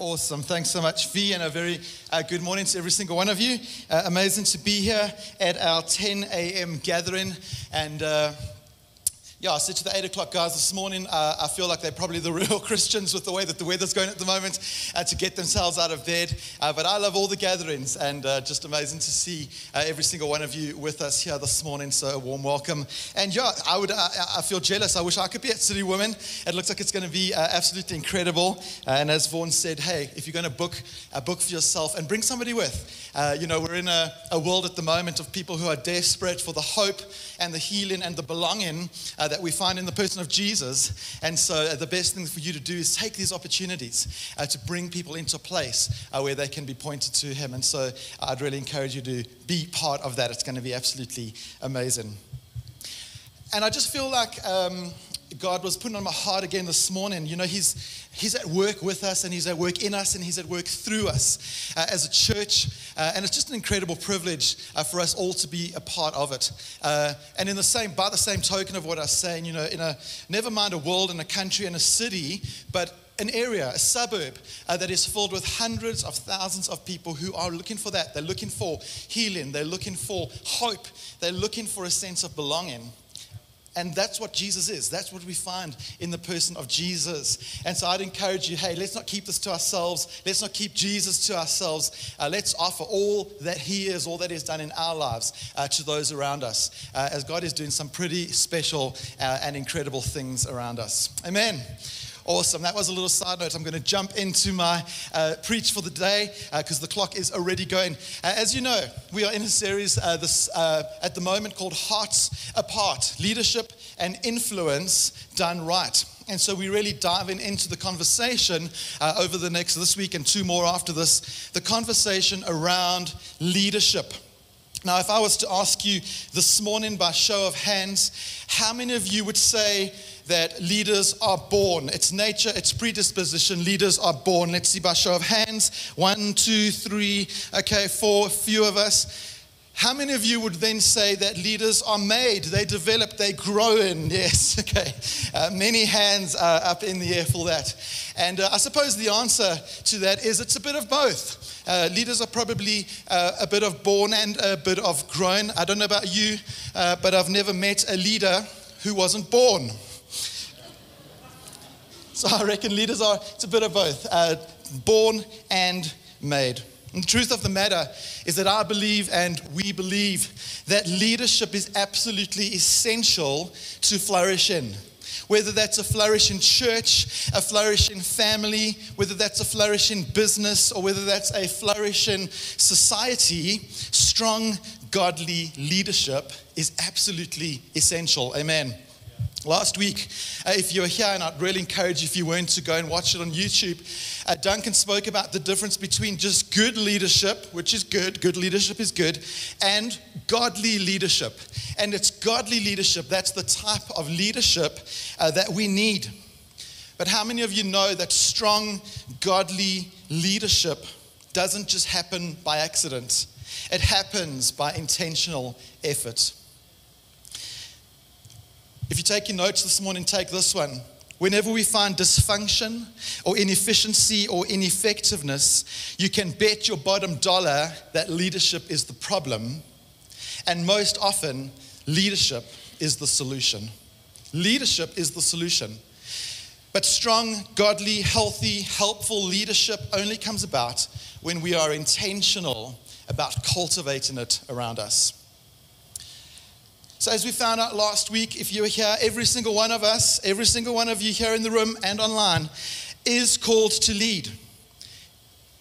Awesome. Thanks so much, V, and a very uh, good morning to every single one of you. Uh, amazing to be here at our 10 a.m. gathering. And uh, yeah, I said to the 8 o'clock guys this morning, uh, I feel like they're probably the real Christians with the way that the weather's going at the moment uh, to get themselves out of bed. Uh, but I love all the gatherings and uh, just amazing to see uh, every single one of you with us here this morning. So a warm welcome. And yeah, I, would, I feel jealous. I wish I could be at City Women. It looks like it's going to be uh, absolutely incredible. and as Vaughan said, hey, if you're going to book a book for yourself and bring somebody with, you know, we're in a, a, world at the moment of people who are desperate for the hope and the healing and the belonging that we find in the person of Jesus. And so uh, the best thing for you to do is take these opportunities uh, to bring people into a place uh, where they can be pointed to Him. And so I'd really encourage you to be part of that. It's going to be absolutely amazing. And I just feel like. Um, God was putting on my heart again this morning. You know, He's He's at work with us and He's at work in us and He's at work through us uh, as a church. Uh, and it's just an incredible privilege uh, for us all to be a part of it. Uh, and in the same, by the same token of what I was saying, you know, in a never mind a world and a country and a city, but an area, a suburb uh, that is filled with hundreds of thousands of people who are looking for that. They're looking for healing, they're looking for hope, they're looking for a sense of belonging. And that's what Jesus is. That's what we find in the person of Jesus. And so I'd encourage you hey, let's not keep this to ourselves. Let's not keep Jesus to ourselves. Uh, let's offer all that He is, all that He's done in our lives uh, to those around us, uh, as God is doing some pretty special uh, and incredible things around us. Amen. Awesome. That was a little side note. I'm going to jump into my uh, preach for the day because uh, the clock is already going. Uh, as you know, we are in a series uh, this, uh, at the moment called Hearts Apart Leadership and Influence Done Right. And so we're really diving into the conversation uh, over the next this week and two more after this the conversation around leadership. Now, if I was to ask you this morning by show of hands, how many of you would say that leaders are born? It's nature, it's predisposition. Leaders are born. Let's see by show of hands. One, two, three, okay, four, a few of us. How many of you would then say that leaders are made, they develop, they grow in? Yes, okay. Uh, many hands are up in the air for that. And uh, I suppose the answer to that is it's a bit of both. Uh, leaders are probably uh, a bit of born and a bit of grown. I don't know about you, uh, but I've never met a leader who wasn't born. So I reckon leaders are, it's a bit of both uh, born and made. And the truth of the matter is that I believe and we believe that leadership is absolutely essential to flourish in whether that's a flourishing church, a flourishing family, whether that's a flourishing business, or whether that's a flourishing society, strong, godly leadership is absolutely essential. Amen. Last week, uh, if you were here, and I'd really encourage you if you weren't to go and watch it on YouTube, uh, Duncan spoke about the difference between just good leadership, which is good, good leadership is good, and godly leadership. And it's godly leadership, that's the type of leadership uh, that we need. But how many of you know that strong, godly leadership doesn't just happen by accident? It happens by intentional effort. If you're taking notes this morning, take this one. Whenever we find dysfunction or inefficiency or ineffectiveness, you can bet your bottom dollar that leadership is the problem. And most often, leadership is the solution. Leadership is the solution. But strong, godly, healthy, helpful leadership only comes about when we are intentional about cultivating it around us. So, as we found out last week, if you're here, every single one of us, every single one of you here in the room and online, is called to lead.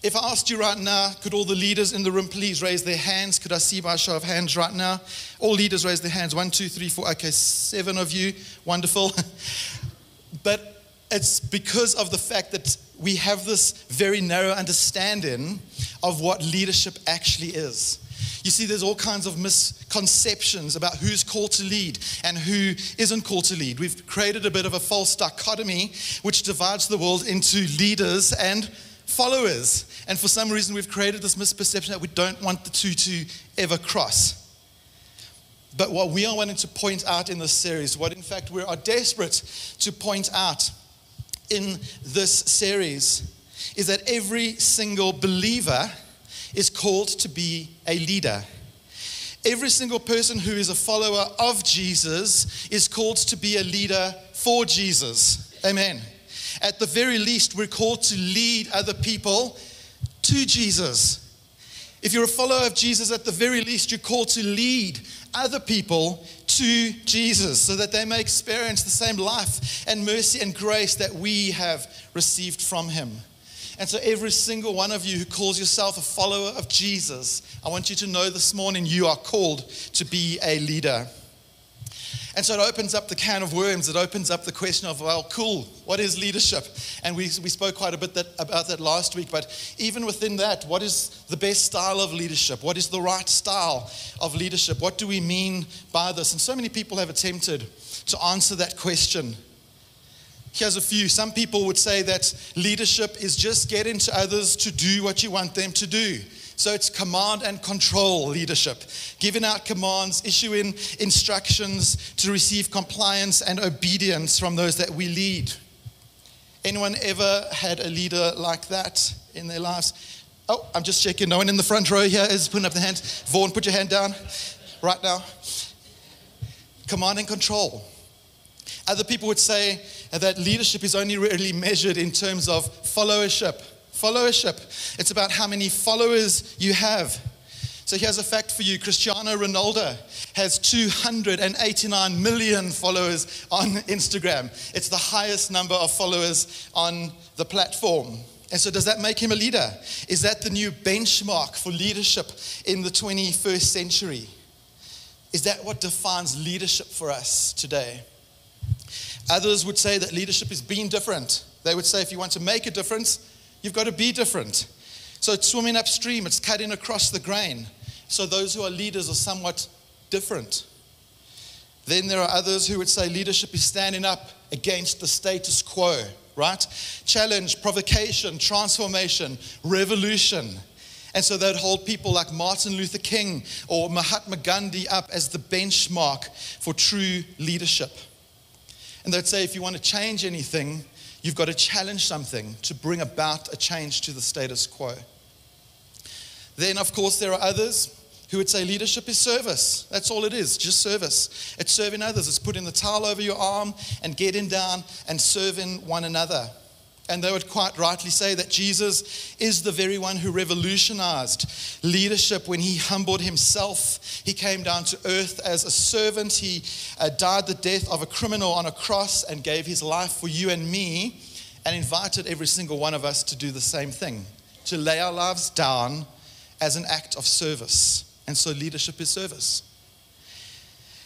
If I asked you right now, could all the leaders in the room please raise their hands? Could I see by show of hands right now? All leaders raise their hands. One, two, three, four. Okay, seven of you. Wonderful. but it's because of the fact that we have this very narrow understanding of what leadership actually is. You see, there's all kinds of misconceptions about who's called to lead and who isn't called to lead. We've created a bit of a false dichotomy which divides the world into leaders and followers. And for some reason, we've created this misperception that we don't want the two to ever cross. But what we are wanting to point out in this series, what in fact we are desperate to point out in this series, is that every single believer is called to be a leader. Every single person who is a follower of Jesus is called to be a leader for Jesus. Amen. At the very least, we're called to lead other people to Jesus. If you're a follower of Jesus, at the very least, you're called to lead other people to Jesus so that they may experience the same life and mercy and grace that we have received from Him. And so, every single one of you who calls yourself a follower of Jesus, I want you to know this morning you are called to be a leader. And so it opens up the can of worms. It opens up the question of, well, cool, what is leadership? And we, we spoke quite a bit that, about that last week. But even within that, what is the best style of leadership? What is the right style of leadership? What do we mean by this? And so many people have attempted to answer that question. Here's a few. Some people would say that leadership is just getting to others to do what you want them to do. So it's command and control leadership, giving out commands, issuing instructions to receive compliance and obedience from those that we lead. Anyone ever had a leader like that in their lives? Oh, I'm just checking. No one in the front row here is putting up the hand. Vaughn, put your hand down right now. Command and control. Other people would say that leadership is only really measured in terms of followership Followership. It's about how many followers you have. So here's a fact for you Cristiano Ronaldo has 289 million followers on Instagram. It's the highest number of followers on the platform. And so, does that make him a leader? Is that the new benchmark for leadership in the 21st century? Is that what defines leadership for us today? Others would say that leadership is being different. They would say if you want to make a difference, You've got to be different. So it's swimming upstream, it's cutting across the grain. So those who are leaders are somewhat different. Then there are others who would say leadership is standing up against the status quo, right? Challenge, provocation, transformation, revolution. And so they'd hold people like Martin Luther King or Mahatma Gandhi up as the benchmark for true leadership. And they'd say if you want to change anything, You've got to challenge something to bring about a change to the status quo. Then, of course, there are others who would say leadership is service. That's all it is, just service. It's serving others, it's putting the towel over your arm and getting down and serving one another. And they would quite rightly say that Jesus is the very one who revolutionized leadership when he humbled himself. He came down to earth as a servant. He uh, died the death of a criminal on a cross and gave his life for you and me and invited every single one of us to do the same thing to lay our lives down as an act of service. And so leadership is service.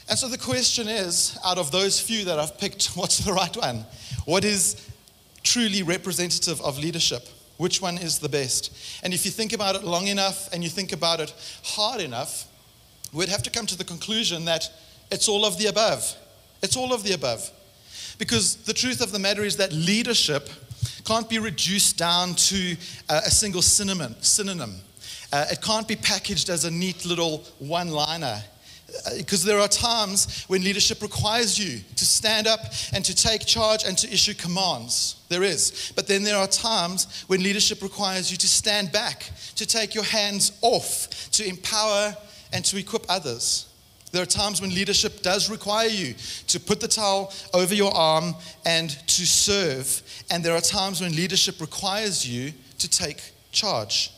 And so the question is out of those few that I've picked, what's the right one? What is truly representative of leadership? Which one is the best? And if you think about it long enough and you think about it hard enough, we'd have to come to the conclusion that it's all of the above. It's all of the above. Because the truth of the matter is that leadership can't be reduced down to a single synonym. synonym. Uh, it can't be packaged as a neat little one liner because there are times when leadership requires you to stand up and to take charge and to issue commands. There is. But then there are times when leadership requires you to stand back, to take your hands off, to empower and to equip others. There are times when leadership does require you to put the towel over your arm and to serve. And there are times when leadership requires you to take charge.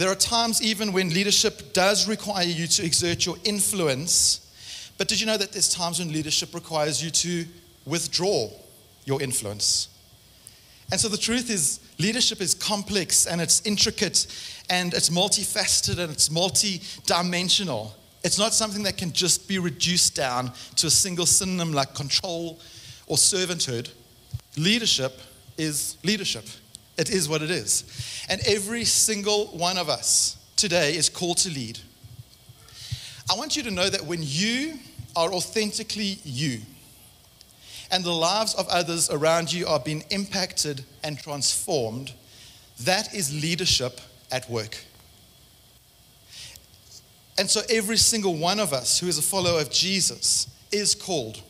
There are times even when leadership does require you to exert your influence, but did you know that there's times when leadership requires you to withdraw your influence? And so the truth is, leadership is complex and it's intricate and it's multifaceted and it's multi dimensional. It's not something that can just be reduced down to a single synonym like control or servanthood. Leadership is leadership. It is what it is. And every single one of us today is called to lead. I want you to know that when you are authentically you, and the lives of others around you are being impacted and transformed, that is leadership at work. And so, every single one of us who is a follower of Jesus is called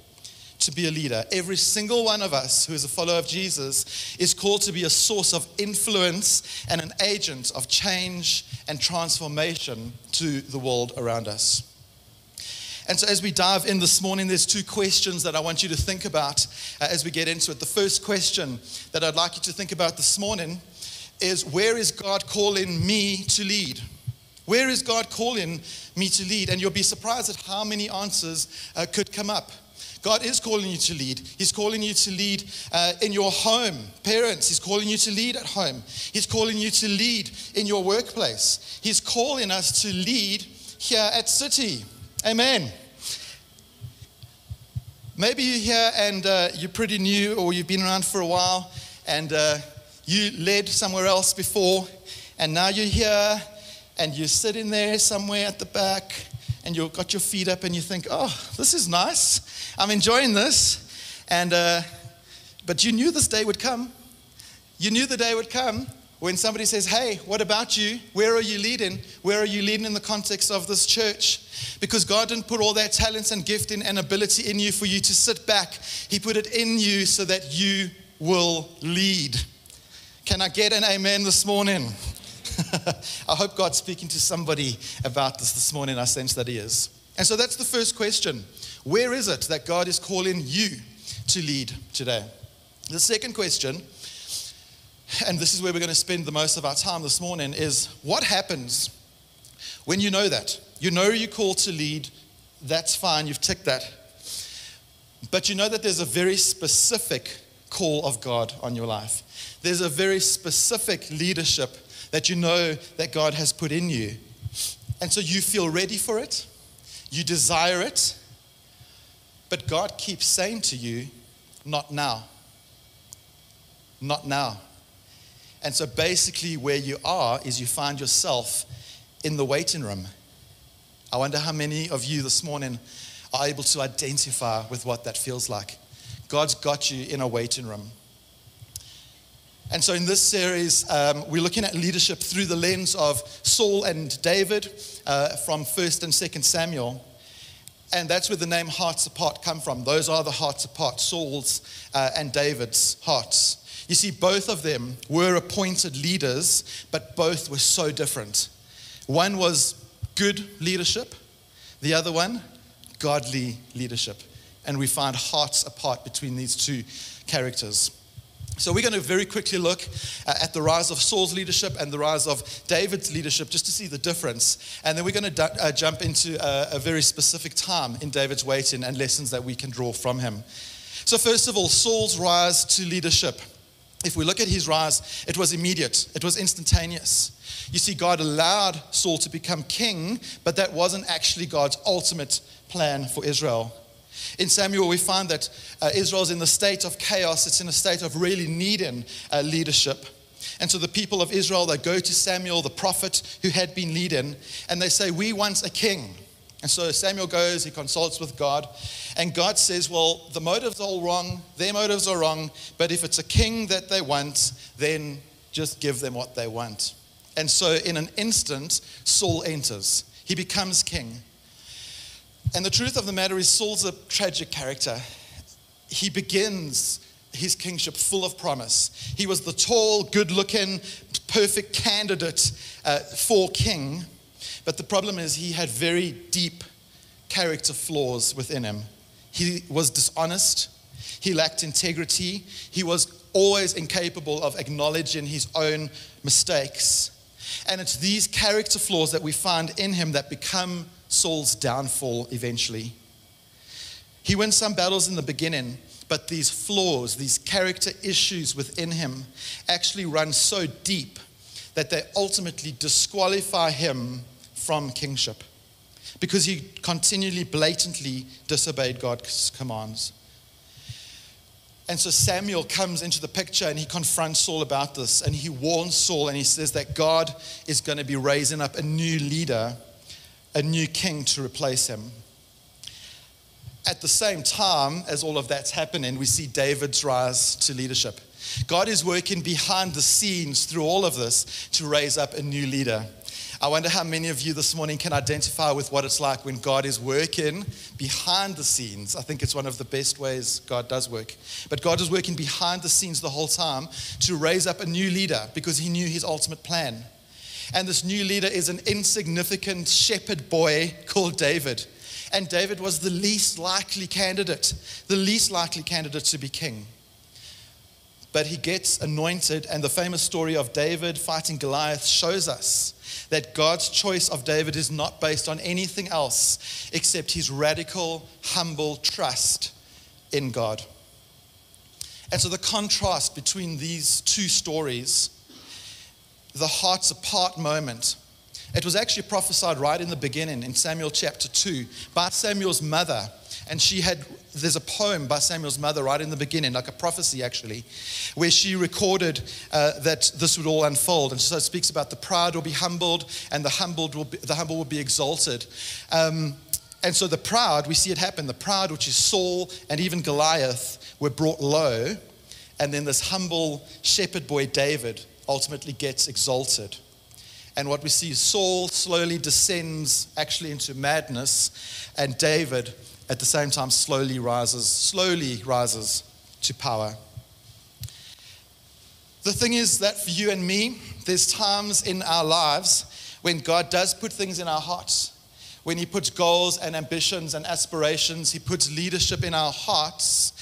to be a leader. Every single one of us who is a follower of Jesus is called to be a source of influence and an agent of change and transformation to the world around us. And so, as we dive in this morning, there's two questions that I want you to think about uh, as we get into it. The first question that I'd like you to think about this morning is Where is God calling me to lead? Where is God calling me to lead? And you'll be surprised at how many answers uh, could come up. God is calling you to lead. He's calling you to lead uh, in your home. Parents, He's calling you to lead at home. He's calling you to lead in your workplace. He's calling us to lead here at City. Amen. Maybe you're here and uh, you're pretty new or you've been around for a while and uh, you led somewhere else before and now you're here and you're sitting there somewhere at the back and you've got your feet up and you think, oh, this is nice. I'm enjoying this. And, uh, but you knew this day would come. You knew the day would come when somebody says, Hey, what about you? Where are you leading? Where are you leading in the context of this church? Because God didn't put all that talents and gifting and ability in you for you to sit back. He put it in you so that you will lead. Can I get an amen this morning? I hope God's speaking to somebody about this this morning. I sense that He is. And so that's the first question Where is it that God is calling you to lead today? The second question and this is where we're going to spend the most of our time this morning, is what happens when you know that? You know you're called to lead, that's fine, you've ticked that. But you know that there's a very specific call of God on your life. There's a very specific leadership that you know that God has put in you. And so you feel ready for it, you desire it, but God keeps saying to you, not now. Not now. And so basically, where you are is you find yourself in the waiting room. I wonder how many of you this morning are able to identify with what that feels like. God's got you in a waiting room. And so, in this series, um, we're looking at leadership through the lens of Saul and David uh, from 1st and 2nd Samuel. And that's where the name Hearts Apart come from. Those are the hearts apart, Saul's uh, and David's hearts. You see, both of them were appointed leaders, but both were so different. One was good leadership, the other one, godly leadership. And we find hearts apart between these two characters. So, we're going to very quickly look uh, at the rise of Saul's leadership and the rise of David's leadership just to see the difference. And then we're going to uh, jump into a, a very specific time in David's waiting and lessons that we can draw from him. So, first of all, Saul's rise to leadership if we look at his rise, it was immediate, it was instantaneous. You see, God allowed Saul to become king, but that wasn't actually God's ultimate plan for Israel. In Samuel, we find that uh, Israel's in the state of chaos, it's in a state of really needing uh, leadership. And so the people of Israel, they go to Samuel, the prophet who had been leading, and they say, We want a king. And so Samuel goes, he consults with God, and God says, Well, the motives are all wrong, their motives are wrong, but if it's a king that they want, then just give them what they want. And so in an instant, Saul enters. He becomes king. And the truth of the matter is, Saul's a tragic character. He begins his kingship full of promise. He was the tall, good looking, perfect candidate uh, for king. But the problem is, he had very deep character flaws within him. He was dishonest, he lacked integrity, he was always incapable of acknowledging his own mistakes. And it's these character flaws that we find in him that become Saul's downfall eventually. He wins some battles in the beginning, but these flaws, these character issues within him, actually run so deep that they ultimately disqualify him from kingship because he continually, blatantly disobeyed God's commands. And so Samuel comes into the picture and he confronts Saul about this and he warns Saul and he says that God is going to be raising up a new leader, a new king to replace him. At the same time as all of that's happening, we see David's rise to leadership. God is working behind the scenes through all of this to raise up a new leader. I wonder how many of you this morning can identify with what it's like when God is working behind the scenes. I think it's one of the best ways God does work. But God is working behind the scenes the whole time to raise up a new leader because he knew his ultimate plan. And this new leader is an insignificant shepherd boy called David. And David was the least likely candidate, the least likely candidate to be king. But he gets anointed, and the famous story of David fighting Goliath shows us that God's choice of David is not based on anything else except his radical, humble trust in God. And so the contrast between these two stories, the hearts apart moment, it was actually prophesied right in the beginning in Samuel chapter 2 by Samuel's mother. And she had, there's a poem by Samuel's mother right in the beginning, like a prophecy actually, where she recorded uh, that this would all unfold. And so it speaks about the proud will be humbled and the, humbled will be, the humble will be exalted. Um, and so the proud, we see it happen. The proud, which is Saul and even Goliath, were brought low. And then this humble shepherd boy, David, ultimately gets exalted. And what we see is Saul slowly descends actually into madness, and David at the same time slowly rises, slowly rises to power. The thing is that for you and me, there's times in our lives when God does put things in our hearts. When He puts goals and ambitions and aspirations, He puts leadership in our hearts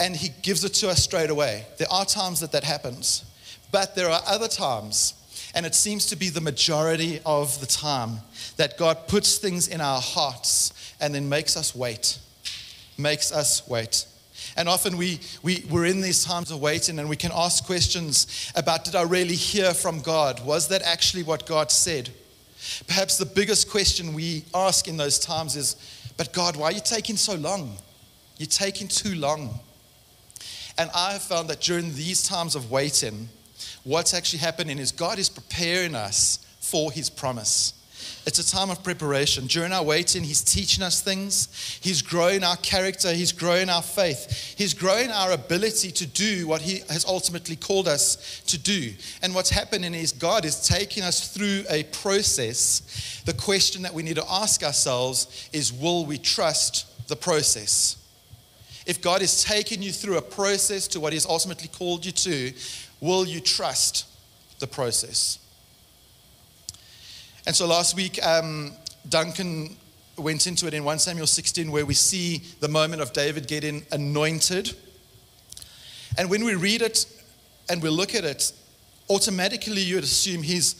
and He gives it to us straight away. There are times that that happens, but there are other times and it seems to be the majority of the time that God puts things in our hearts and then makes us wait. Makes us wait. And often we, we, we're in these times of waiting and we can ask questions about did I really hear from God? Was that actually what God said? Perhaps the biggest question we ask in those times is, but God, why are you taking so long? You're taking too long. And I have found that during these times of waiting, what's actually happening is God is preparing us for his promise. It's a time of preparation. During our waiting, He's teaching us things. He's growing our character. He's growing our faith. He's growing our ability to do what He has ultimately called us to do. And what's happening is God is taking us through a process. The question that we need to ask ourselves is will we trust the process? If God is taking you through a process to what He's ultimately called you to, Will you trust the process? And so last week, um, Duncan went into it in 1 Samuel 16, where we see the moment of David getting anointed. And when we read it and we look at it, automatically you would assume he's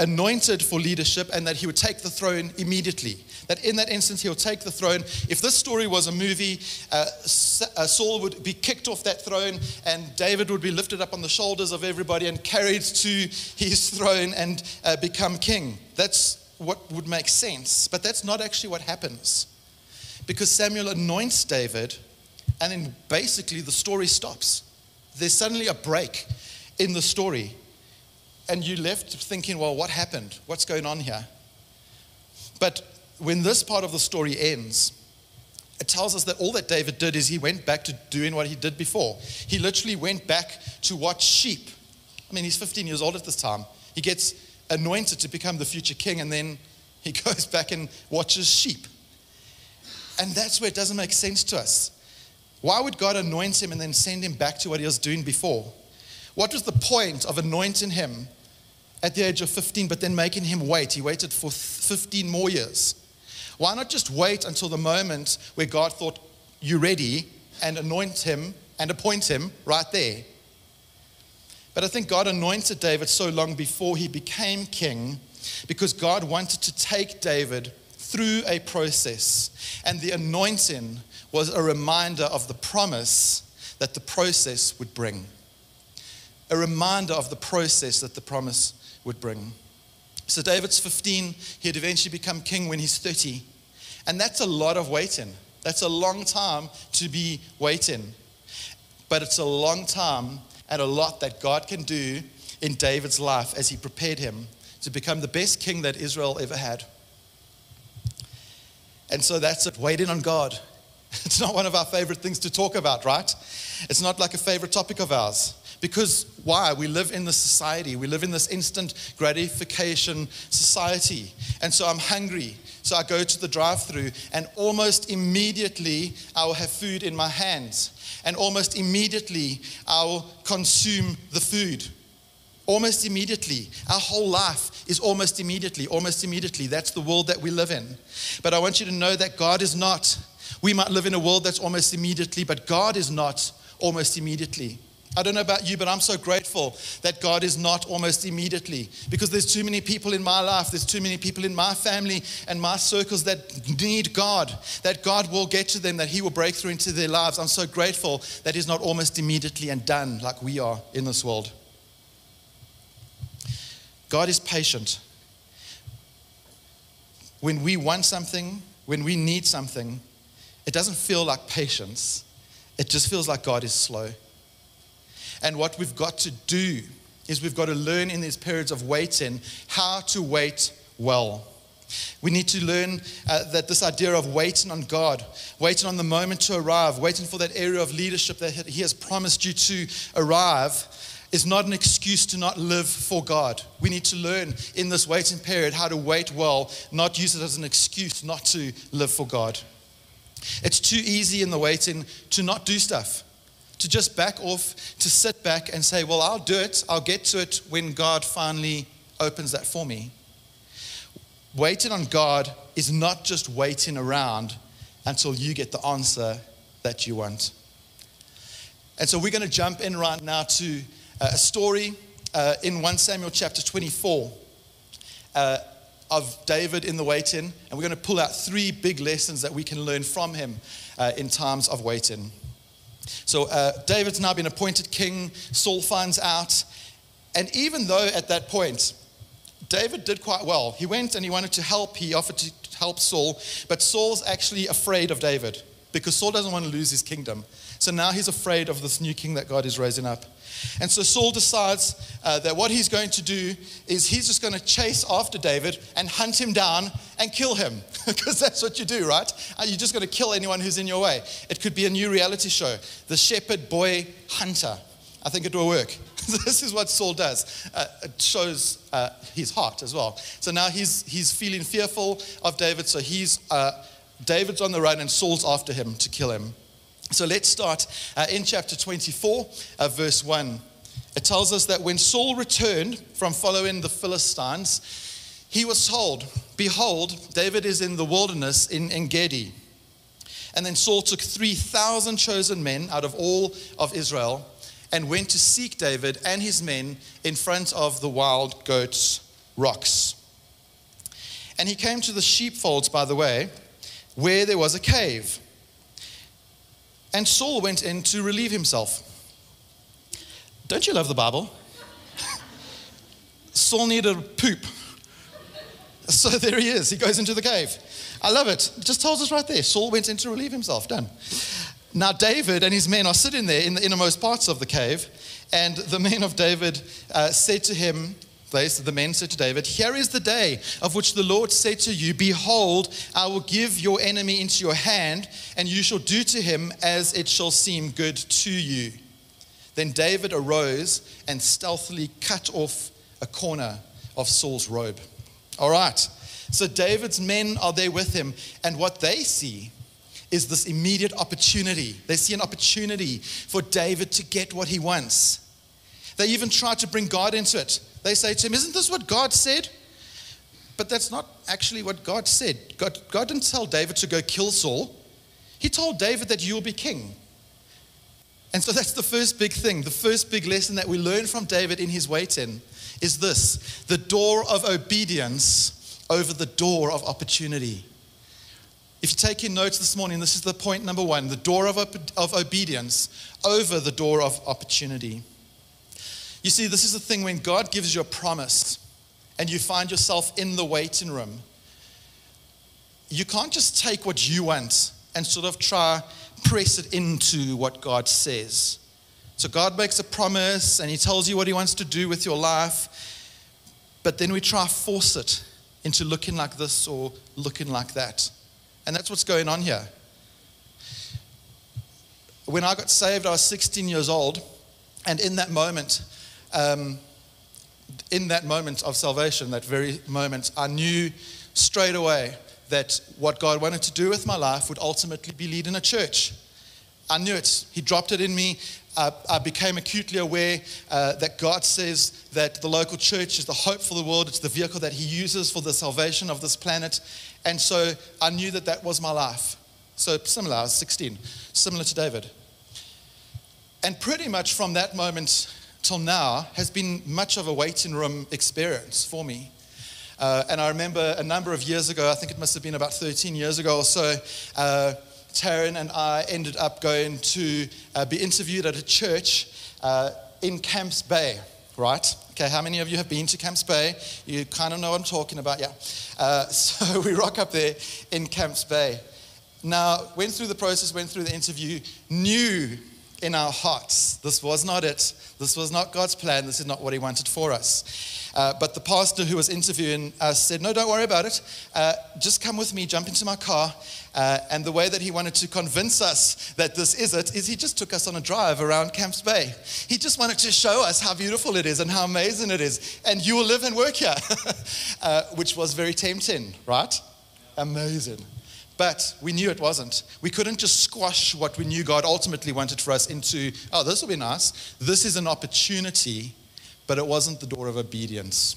anointed for leadership and that he would take the throne immediately. That in that instance, he'll take the throne. If this story was a movie, uh, uh, Saul would be kicked off that throne and David would be lifted up on the shoulders of everybody and carried to his throne and uh, become king. That's what would make sense. But that's not actually what happens. Because Samuel anoints David and then basically the story stops. There's suddenly a break in the story and you left thinking, well, what happened? What's going on here? But when this part of the story ends, it tells us that all that David did is he went back to doing what he did before. He literally went back to watch sheep. I mean, he's 15 years old at this time. He gets anointed to become the future king, and then he goes back and watches sheep. And that's where it doesn't make sense to us. Why would God anoint him and then send him back to what he was doing before? What was the point of anointing him at the age of 15, but then making him wait. He waited for 15 more years. Why not just wait until the moment where God thought, You're ready, and anoint him and appoint him right there? But I think God anointed David so long before he became king because God wanted to take David through a process. And the anointing was a reminder of the promise that the process would bring. A reminder of the process that the promise would bring. So David's 15, he'd eventually become king when he's 30. And that's a lot of waiting. That's a long time to be waiting. But it's a long time and a lot that God can do in David's life as he prepared him to become the best king that Israel ever had. And so that's it, waiting on God. It's not one of our favorite things to talk about, right? It's not like a favorite topic of ours. Because why? We live in this society. We live in this instant gratification society. And so I'm hungry. So I go to the drive through, and almost immediately I will have food in my hands. And almost immediately I will consume the food. Almost immediately. Our whole life is almost immediately, almost immediately. That's the world that we live in. But I want you to know that God is not. We might live in a world that's almost immediately, but God is not almost immediately. I don't know about you, but I'm so grateful that God is not almost immediately because there's too many people in my life, there's too many people in my family and my circles that need God, that God will get to them, that He will break through into their lives. I'm so grateful that He's not almost immediately and done like we are in this world. God is patient. When we want something, when we need something, it doesn't feel like patience, it just feels like God is slow. And what we've got to do is we've got to learn in these periods of waiting how to wait well. We need to learn uh, that this idea of waiting on God, waiting on the moment to arrive, waiting for that area of leadership that He has promised you to arrive, is not an excuse to not live for God. We need to learn in this waiting period how to wait well, not use it as an excuse not to live for God. It's too easy in the waiting to not do stuff to just back off, to sit back and say, Well, I'll do it, I'll get to it when God finally opens that for me. Waiting on God is not just waiting around until you get the answer that you want. And so we're going to jump in right now to uh, a story uh, in 1 Samuel chapter 24 uh, of David in the waiting. And we're going to pull out three big lessons that we can learn from him uh, in times of waiting. So uh, David's now been appointed king. Saul finds out. And even though at that point, David did quite well, he went and he wanted to help, he offered to help Saul, but Saul's actually afraid of David because Saul doesn't want to lose his kingdom. So now he's afraid of this new king that God is raising up. And so Saul decides uh, that what he's going to do is he's just going to chase after David and hunt him down and kill him. Because that's what you do, right? Uh, you're just going to kill anyone who's in your way. It could be a new reality show The Shepherd Boy Hunter. I think it will work. this is what Saul does. Uh, it shows uh, his heart as well. So now he's, he's feeling fearful of David. So he's, uh, David's on the run and Saul's after him to kill him. So let's start uh, in chapter 24, uh, verse 1. It tells us that when Saul returned from following the Philistines, he was told, Behold, David is in the wilderness in Engedi. And then Saul took 3,000 chosen men out of all of Israel and went to seek David and his men in front of the wild goats' rocks. And he came to the sheepfolds, by the way, where there was a cave. And Saul went in to relieve himself. Don't you love the Bible? Saul needed a poop. So there he is. He goes into the cave. I love it. It just tells us right there. Saul went in to relieve himself. Done. Now, David and his men are sitting there in the innermost parts of the cave. And the men of David uh, said to him, they, the men said to David, Here is the day of which the Lord said to you, Behold, I will give your enemy into your hand, and you shall do to him as it shall seem good to you. Then David arose and stealthily cut off a corner of Saul's robe. All right. So David's men are there with him, and what they see is this immediate opportunity. They see an opportunity for David to get what he wants. They even try to bring God into it. They say to him, Isn't this what God said? But that's not actually what God said. God, God didn't tell David to go kill Saul, He told David that you will be king. And so that's the first big thing. The first big lesson that we learn from David in his waiting is this the door of obedience over the door of opportunity. If you're taking notes this morning, this is the point number one the door of, of obedience over the door of opportunity. You see, this is the thing when God gives you a promise and you find yourself in the waiting room, you can't just take what you want and sort of try press it into what God says. So God makes a promise and he tells you what he wants to do with your life, but then we try to force it into looking like this or looking like that. And that's what's going on here. When I got saved, I was 16 years old. And in that moment, um, in that moment of salvation, that very moment, I knew straight away that what God wanted to do with my life would ultimately be leading a church. I knew it. He dropped it in me. Uh, I became acutely aware uh, that God says that the local church is the hope for the world. It's the vehicle that He uses for the salvation of this planet. And so I knew that that was my life. So similar, I was 16, similar to David. And pretty much from that moment till now has been much of a waiting room experience for me. Uh, and I remember a number of years ago, I think it must have been about 13 years ago or so, uh, Taryn and I ended up going to uh, be interviewed at a church uh, in Camps Bay, right? Okay, how many of you have been to Camps Bay? You kind of know what I'm talking about, yeah. Uh, so we rock up there in Camps Bay. Now, went through the process, went through the interview, knew in our hearts this was not it. This was not God's plan. This is not what He wanted for us. Uh, but the pastor who was interviewing us said, No, don't worry about it. Uh, just come with me, jump into my car. Uh, and the way that he wanted to convince us that this is it is he just took us on a drive around Camps Bay. He just wanted to show us how beautiful it is and how amazing it is. And you will live and work here, uh, which was very tempting, right? Amazing. But we knew it wasn't. We couldn't just squash what we knew God ultimately wanted for us into, oh, this will be nice. This is an opportunity but it wasn't the door of obedience.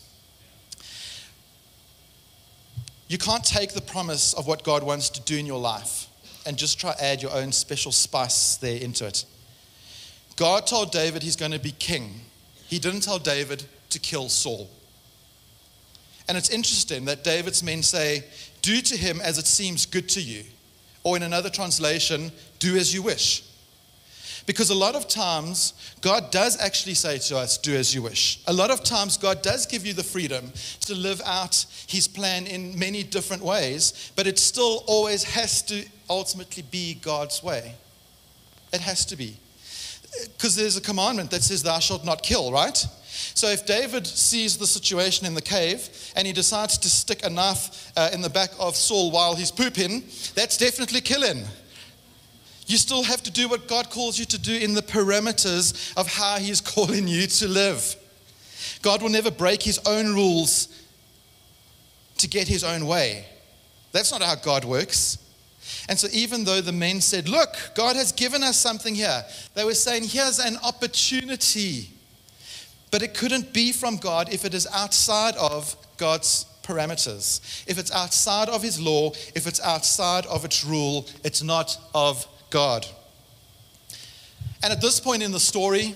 You can't take the promise of what God wants to do in your life and just try add your own special spice there into it. God told David he's going to be king. He didn't tell David to kill Saul. And it's interesting that David's men say, Do to him as it seems good to you. Or in another translation, do as you wish. Because a lot of times, God does actually say to us, Do as you wish. A lot of times, God does give you the freedom to live out His plan in many different ways, but it still always has to ultimately be God's way. It has to be. Because there's a commandment that says, Thou shalt not kill, right? So if David sees the situation in the cave and he decides to stick a knife uh, in the back of Saul while he's pooping, that's definitely killing. You still have to do what God calls you to do in the parameters of how He's calling you to live. God will never break His own rules to get His own way. That's not how God works. And so, even though the men said, Look, God has given us something here, they were saying, Here's an opportunity. But it couldn't be from God if it is outside of God's parameters. If it's outside of His law, if it's outside of its rule, it's not of God. And at this point in the story,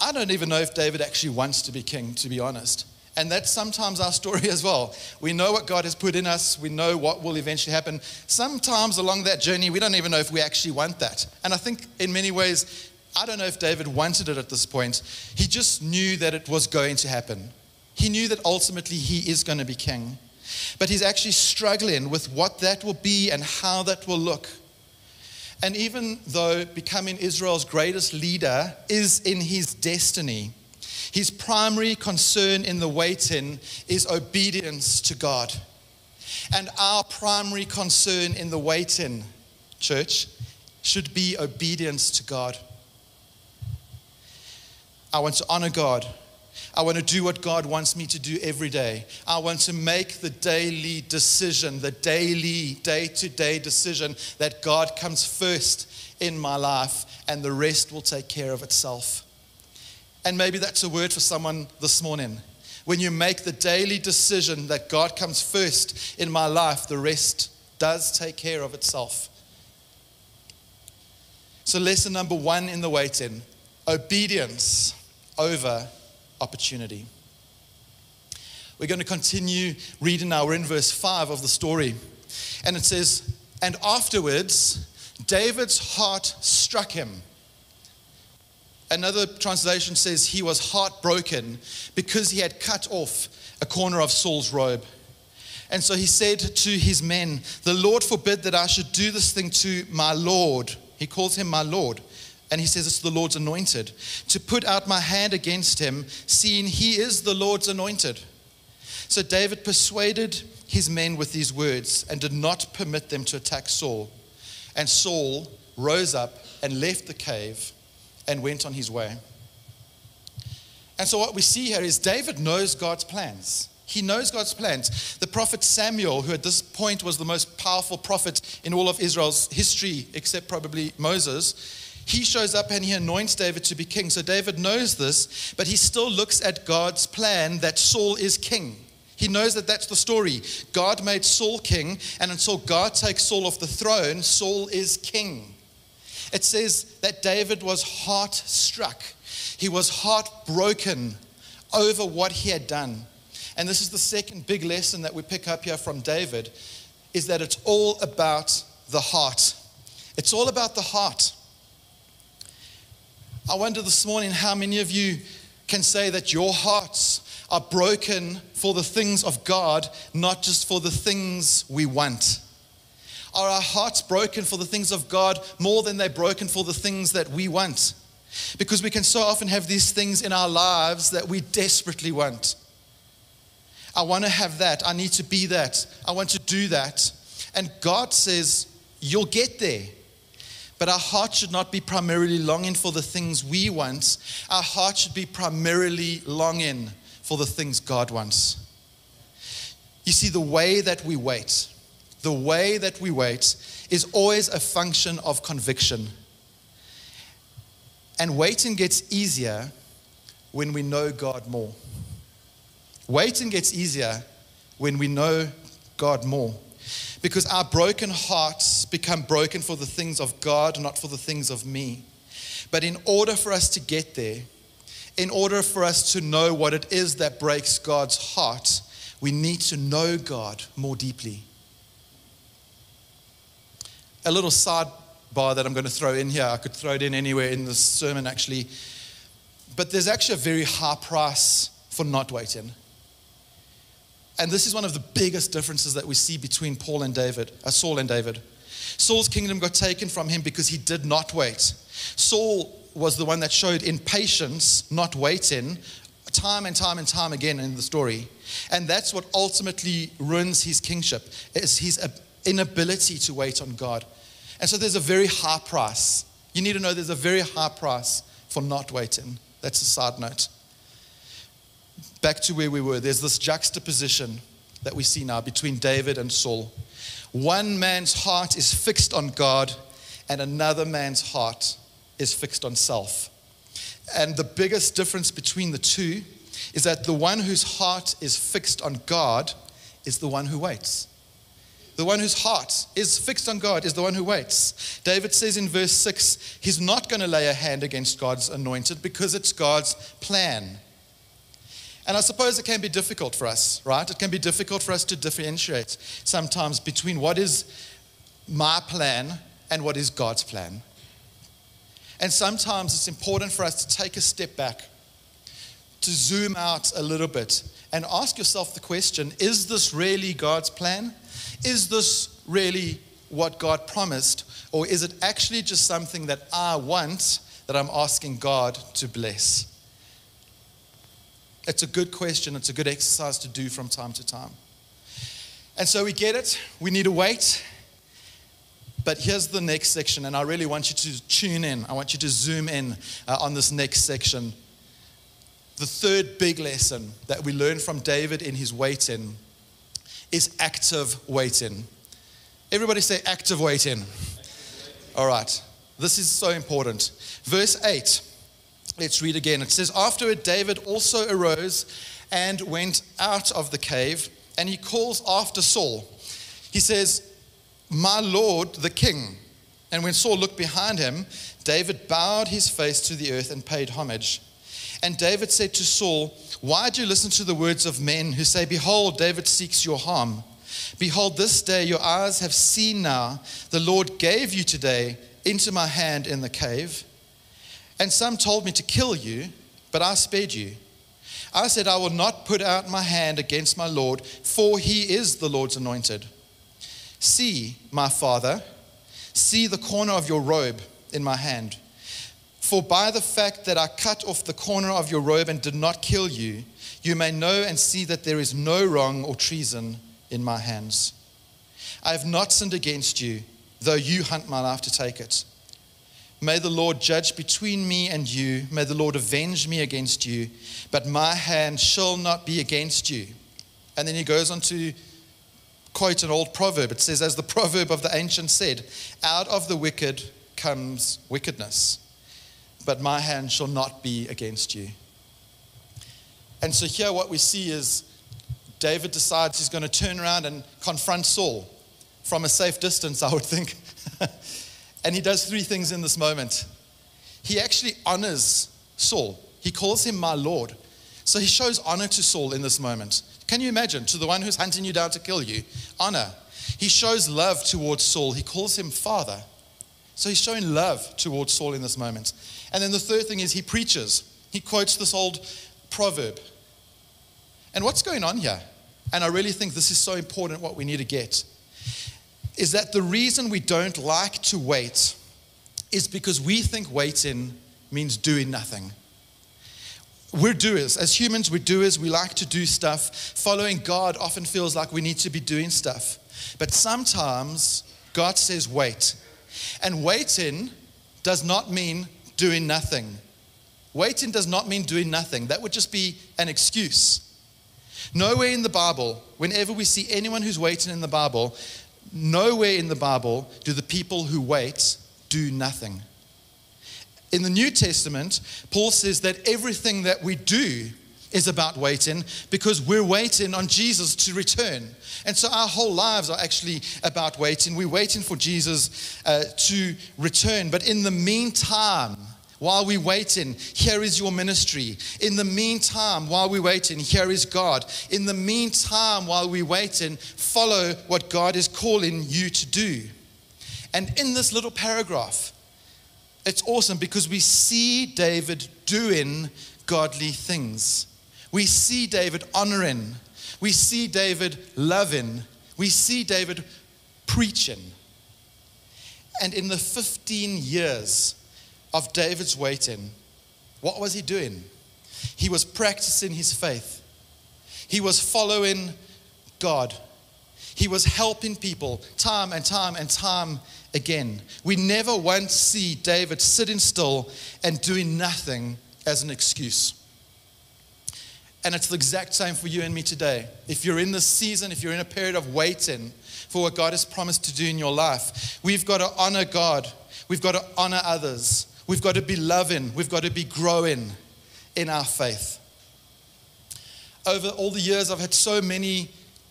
I don't even know if David actually wants to be king, to be honest. And that's sometimes our story as well. We know what God has put in us, we know what will eventually happen. Sometimes along that journey, we don't even know if we actually want that. And I think in many ways, I don't know if David wanted it at this point. He just knew that it was going to happen. He knew that ultimately he is going to be king. But he's actually struggling with what that will be and how that will look. And even though becoming Israel's greatest leader is in his destiny, his primary concern in the waiting is obedience to God. And our primary concern in the waiting, church, should be obedience to God. I want to honor God I want to do what God wants me to do every day. I want to make the daily decision, the daily, day to day decision that God comes first in my life and the rest will take care of itself. And maybe that's a word for someone this morning. When you make the daily decision that God comes first in my life, the rest does take care of itself. So, lesson number one in the waiting obedience over opportunity. We're going to continue reading now. We're in verse 5 of the story. And it says, And afterwards, David's heart struck him. Another translation says he was heartbroken because he had cut off a corner of Saul's robe. And so he said to his men, The Lord forbid that I should do this thing to my Lord. He calls him my Lord and he says it's the Lord's anointed, to put out my hand against him, seeing he is the Lord's anointed. So David persuaded his men with these words and did not permit them to attack Saul. And Saul rose up and left the cave and went on his way. And so, what we see here is David knows God's plans. He knows God's plans. The prophet Samuel, who at this point was the most powerful prophet in all of Israel's history, except probably Moses, he shows up and he anoints David to be king. So David knows this, but he still looks at God's plan that Saul is king. He knows that that's the story. God made Saul king, and until God takes Saul off the throne, Saul is king. It says that David was heart struck, he was heartbroken over what he had done. And this is the second big lesson that we pick up here from David is that it's all about the heart. It's all about the heart. I wonder this morning how many of you can say that your hearts are broken for the things of God, not just for the things we want. Are our hearts broken for the things of God more than they're broken for the things that we want? Because we can so often have these things in our lives that we desperately want. I want to have that. I need to be that. I want to do that. And God says, You'll get there. But our heart should not be primarily longing for the things we want. Our heart should be primarily longing for the things God wants. You see, the way that we wait, the way that we wait is always a function of conviction. And waiting gets easier when we know God more. Waiting gets easier when we know God more. Because our broken hearts become broken for the things of God, not for the things of me. But in order for us to get there, in order for us to know what it is that breaks God's heart, we need to know God more deeply. A little sidebar that I'm going to throw in here, I could throw it in anywhere in this sermon actually. But there's actually a very high price for not waiting. And this is one of the biggest differences that we see between Paul and David, uh, Saul and David. Saul's kingdom got taken from him because he did not wait. Saul was the one that showed impatience, not waiting, time and time and time again in the story. And that's what ultimately ruins his kingship, is his inability to wait on God. And so there's a very high price. You need to know there's a very high price for not waiting. That's a side note back to where we were, there's this juxtaposition that we see now between David and Saul. One man's heart is fixed on God, and another man's heart is fixed on self. And the biggest difference between the two is that the one whose heart is fixed on God is the one who waits. The one whose heart is fixed on God is the one who waits. David says in verse 6 he's not going to lay a hand against God's anointed because it's God's plan. And I suppose it can be difficult for us, right? It can be difficult for us to differentiate sometimes between what is my plan and what is God's plan. And sometimes it's important for us to take a step back, to zoom out a little bit, and ask yourself the question is this really God's plan? Is this really what God promised? Or is it actually just something that I want that I'm asking God to bless? It's a good question. It's a good exercise to do from time to time. And so we get it. We need to wait. But here's the next section, and I really want you to tune in. I want you to zoom in uh, on this next section. The third big lesson that we learn from David in his waiting is active waiting. Everybody say active waiting. All right. This is so important. Verse 8 Let's read again. It says, Afterward, David also arose and went out of the cave, and he calls after Saul. He says, My Lord, the king. And when Saul looked behind him, David bowed his face to the earth and paid homage. And David said to Saul, Why do you listen to the words of men who say, Behold, David seeks your harm? Behold, this day your eyes have seen now, the Lord gave you today into my hand in the cave. And some told me to kill you, but I spared you. I said, I will not put out my hand against my Lord, for he is the Lord's anointed. See, my father, see the corner of your robe in my hand. For by the fact that I cut off the corner of your robe and did not kill you, you may know and see that there is no wrong or treason in my hands. I have not sinned against you, though you hunt my life to take it. May the Lord judge between me and you. May the Lord avenge me against you. But my hand shall not be against you. And then he goes on to quote an old proverb. It says, As the proverb of the ancient said, out of the wicked comes wickedness, but my hand shall not be against you. And so here, what we see is David decides he's going to turn around and confront Saul from a safe distance, I would think. and he does three things in this moment. He actually honors Saul, he calls him my Lord. So he shows honor to Saul in this moment. Can you imagine? To the one who's hunting you down to kill you, honor. He shows love towards Saul. He calls him father. So he's showing love towards Saul in this moment. And then the third thing is he preaches. He quotes this old proverb. And what's going on here? And I really think this is so important what we need to get is that the reason we don't like to wait is because we think waiting means doing nothing. We're doers. As humans, we're doers. We like to do stuff. Following God often feels like we need to be doing stuff. But sometimes God says, wait. And waiting does not mean doing nothing. Waiting does not mean doing nothing. That would just be an excuse. Nowhere in the Bible, whenever we see anyone who's waiting in the Bible, nowhere in the Bible do the people who wait do nothing. In the New Testament, Paul says that everything that we do is about waiting because we're waiting on Jesus to return. And so our whole lives are actually about waiting. We're waiting for Jesus uh, to return. But in the meantime, while we're waiting, here is your ministry. In the meantime, while we're waiting, here is God. In the meantime, while we're waiting, follow what God is calling you to do. And in this little paragraph, it's awesome because we see David doing godly things. We see David honoring. We see David loving. We see David preaching. And in the 15 years of David's waiting, what was he doing? He was practicing his faith. He was following God. He was helping people time and time and time again. We never once see David sitting still and doing nothing as an excuse. And it's the exact same for you and me today. If you're in this season, if you're in a period of waiting for what God has promised to do in your life, we've got to honor God. We've got to honor others. We've got to be loving. We've got to be growing in our faith. Over all the years, I've had so many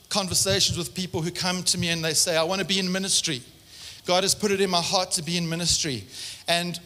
conversations with people who come to me and they say, I want to be in ministry. God has put it in my heart to be in ministry. And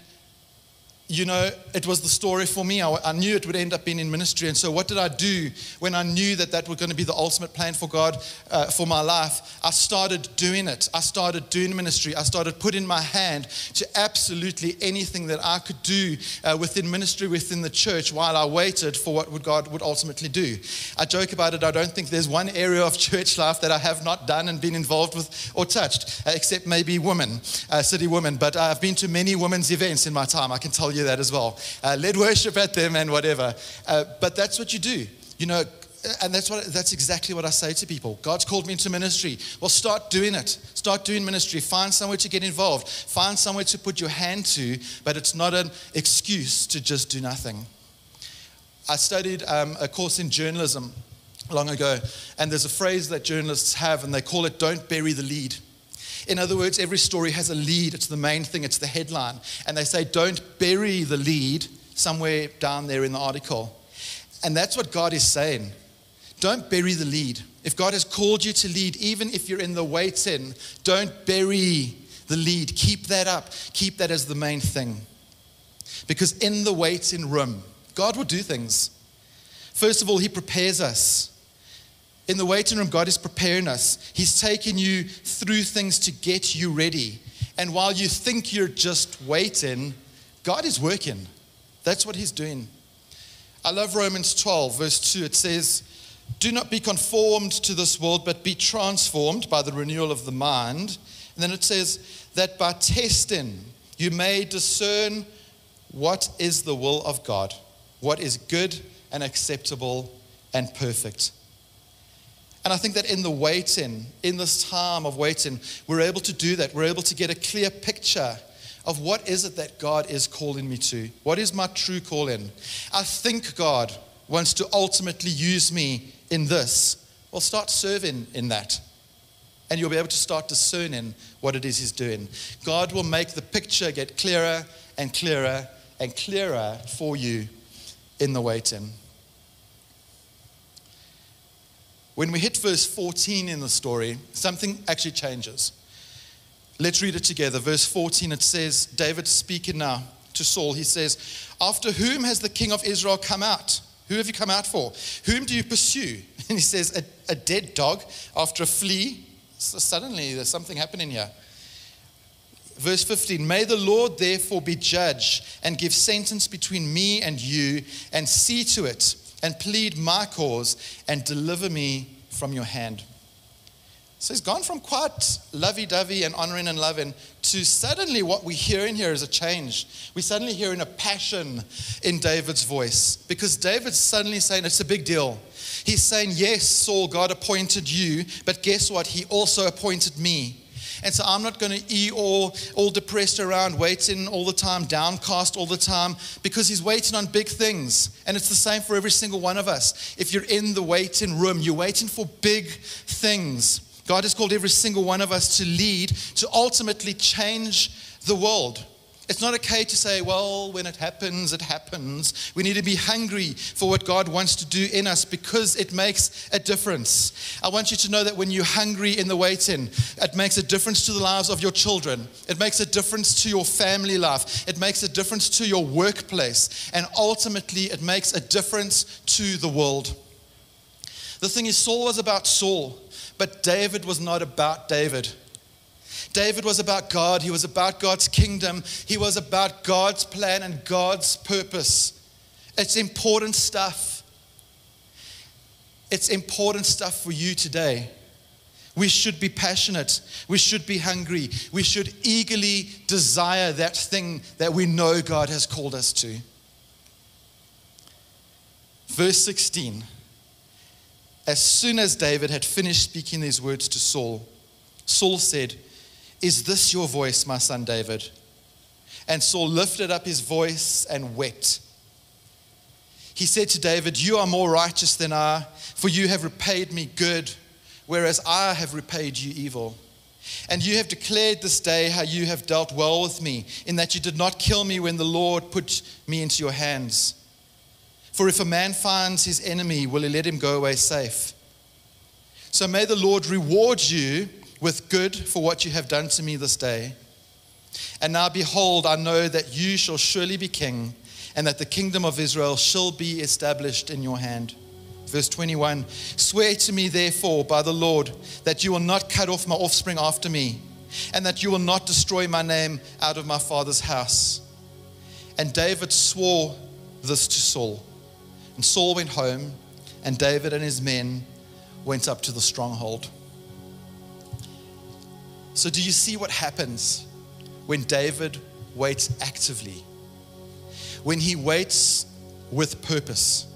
you know, it was the story for me. I, I, knew it would end up being in ministry. And so, what did I do when I knew that that was going to be the ultimate plan for God uh, for my life? I started doing it. I started doing ministry. I started putting my hand to absolutely anything that I could do uh, within ministry, within the church, while I waited for what would God would ultimately do. I joke about it. I don't think there's one area of church life that I have not done and been involved with or touched, uh, except maybe women, uh, city women. But I've been to many women's events in my time. I can tell you you that as well. Uh, led worship at them and whatever. Uh, but that's what you do. You know, and that's what that's exactly what I say to people. God's called me into ministry. Well, start doing it. Start doing ministry. Find somewhere to get involved. Find somewhere to put your hand to, but it's not an excuse to just do nothing. I studied um, a course in journalism long ago, and there's a phrase that journalists have, and they call it "Don't bury the lead." In other words, every story has a lead. It's the main thing, it's the headline. And they say, don't bury the lead somewhere down there in the article. And that's what God is saying. Don't bury the lead. If God has called you to lead, even if you're in the waiting, don't bury the lead. Keep that up. Keep that as the main thing. Because in the waiting room, God will do things. First of all, He prepares us. In the waiting room, God is preparing us. He's taking you through things to get you ready. And while you think you're just waiting, God is working. That's what He's doing. I love Romans 12, verse 2. It says, Do not be conformed to this world, but be transformed by the renewal of the mind. And then it says, That by testing you may discern what is the will of God, what is good and acceptable and perfect. And I think that in the waiting, in this time of waiting, we're able to do that. We're able to get a clear picture of what is it that God is calling me to? What is my true calling? I think God wants to ultimately use me in this. Well, start serving in that. And you'll be able to start discerning what it is He's doing. God will make the picture get clearer and clearer and clearer for you in the waiting. When we hit verse 14 in the story, something actually changes. Let's read it together. Verse 14, it says, David speaking now to Saul, he says, After whom has the king of Israel come out? Who have you come out for? Whom do you pursue? And he says, A, a dead dog after a flea. So suddenly there's something happening here. Verse 15 May the Lord therefore be judge and give sentence between me and you, and see to it, and plead my cause, and deliver me from your hand. So he's gone from quite lovey dovey and honoring and loving to suddenly what we hear in here is a change. We suddenly hear in a passion in David's voice because David's suddenly saying it's a big deal. He's saying, Yes, Saul, God appointed you, but guess what? He also appointed me. And so I'm not going to be all, all depressed around, waiting all the time, downcast all the time, because he's waiting on big things. And it's the same for every single one of us. If you're in the waiting room, you're waiting for big things. God has called every single one of us to lead, to ultimately change the world. It's not okay to say, well, when it happens, it happens. We need to be hungry for what God wants to do in us because it makes a difference. I want you to know that when you're hungry in the waiting, it makes a difference to the lives of your children. It makes a difference to your family life. It makes a difference to your workplace. And ultimately, it makes a difference to the world. The thing is, Saul was about Saul, but David was not about David. David was about God. He was about God's kingdom. He was about God's plan and God's purpose. It's important stuff. It's important stuff for you today. We should be passionate. We should be hungry. We should eagerly desire that thing that we know God has called us to. Verse 16 As soon as David had finished speaking these words to Saul, Saul said, is this your voice, my son David? And Saul lifted up his voice and wept. He said to David, You are more righteous than I, for you have repaid me good, whereas I have repaid you evil. And you have declared this day how you have dealt well with me, in that you did not kill me when the Lord put me into your hands. For if a man finds his enemy, will he let him go away safe? So may the Lord reward you with good for what you have done to me this day. And now, behold, I know that you shall surely be king, and that the kingdom of Israel shall be established in your hand. Verse 21 Swear to me, therefore, by the Lord, that you will not cut off my offspring after me, and that you will not destroy my name out of my father's house. And David swore this to Saul. And Saul went home, and David and his men went up to the stronghold. So, do you see what happens when David waits actively? When he waits with purpose.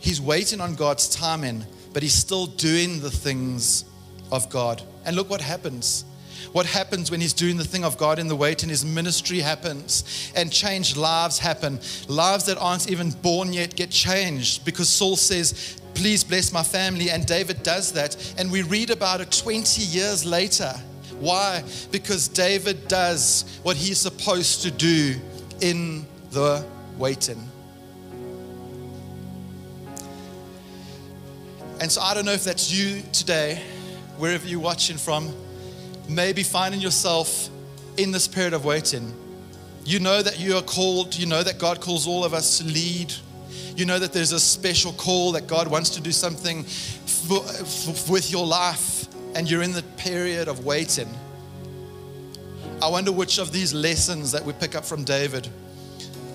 He's waiting on God's timing, but he's still doing the things of God. And look what happens. What happens when he's doing the thing of God in the wait and his ministry happens and changed lives happen. Lives that aren't even born yet get changed because Saul says, Please bless my family. And David does that. And we read about it 20 years later. Why? Because David does what he's supposed to do in the waiting. And so I don't know if that's you today, wherever you're watching from, maybe finding yourself in this period of waiting. You know that you are called, you know that God calls all of us to lead you know that there's a special call that God wants to do something for, for, with your life, and you're in the period of waiting. I wonder which of these lessons that we pick up from David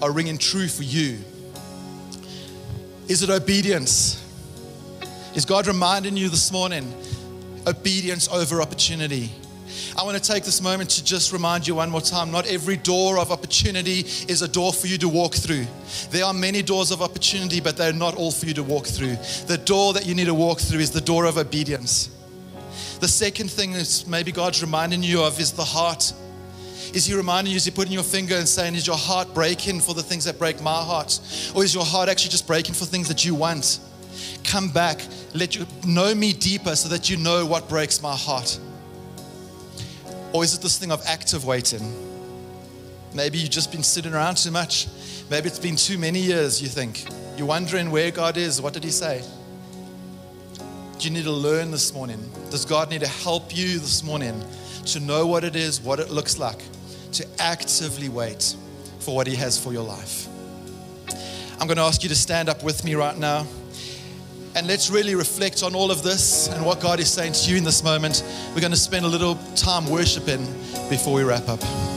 are ringing true for you. Is it obedience? Is God reminding you this morning? Obedience over opportunity. I want to take this moment to just remind you one more time not every door of opportunity is a door for you to walk through. There are many doors of opportunity, but they're not all for you to walk through. The door that you need to walk through is the door of obedience. The second thing is maybe God's reminding you of is the heart. Is He reminding you, is He putting your finger and saying, Is your heart breaking for the things that break my heart? Or is your heart actually just breaking for things that you want? Come back, let you know me deeper so that you know what breaks my heart. Or is it this thing of active waiting? Maybe you've just been sitting around too much. Maybe it's been too many years, you think. You're wondering where God is. What did He say? Do you need to learn this morning? Does God need to help you this morning to know what it is, what it looks like, to actively wait for what He has for your life? I'm going to ask you to stand up with me right now. And let's really reflect on all of this and what God is saying to you in this moment. We're going to spend a little time worshiping before we wrap up.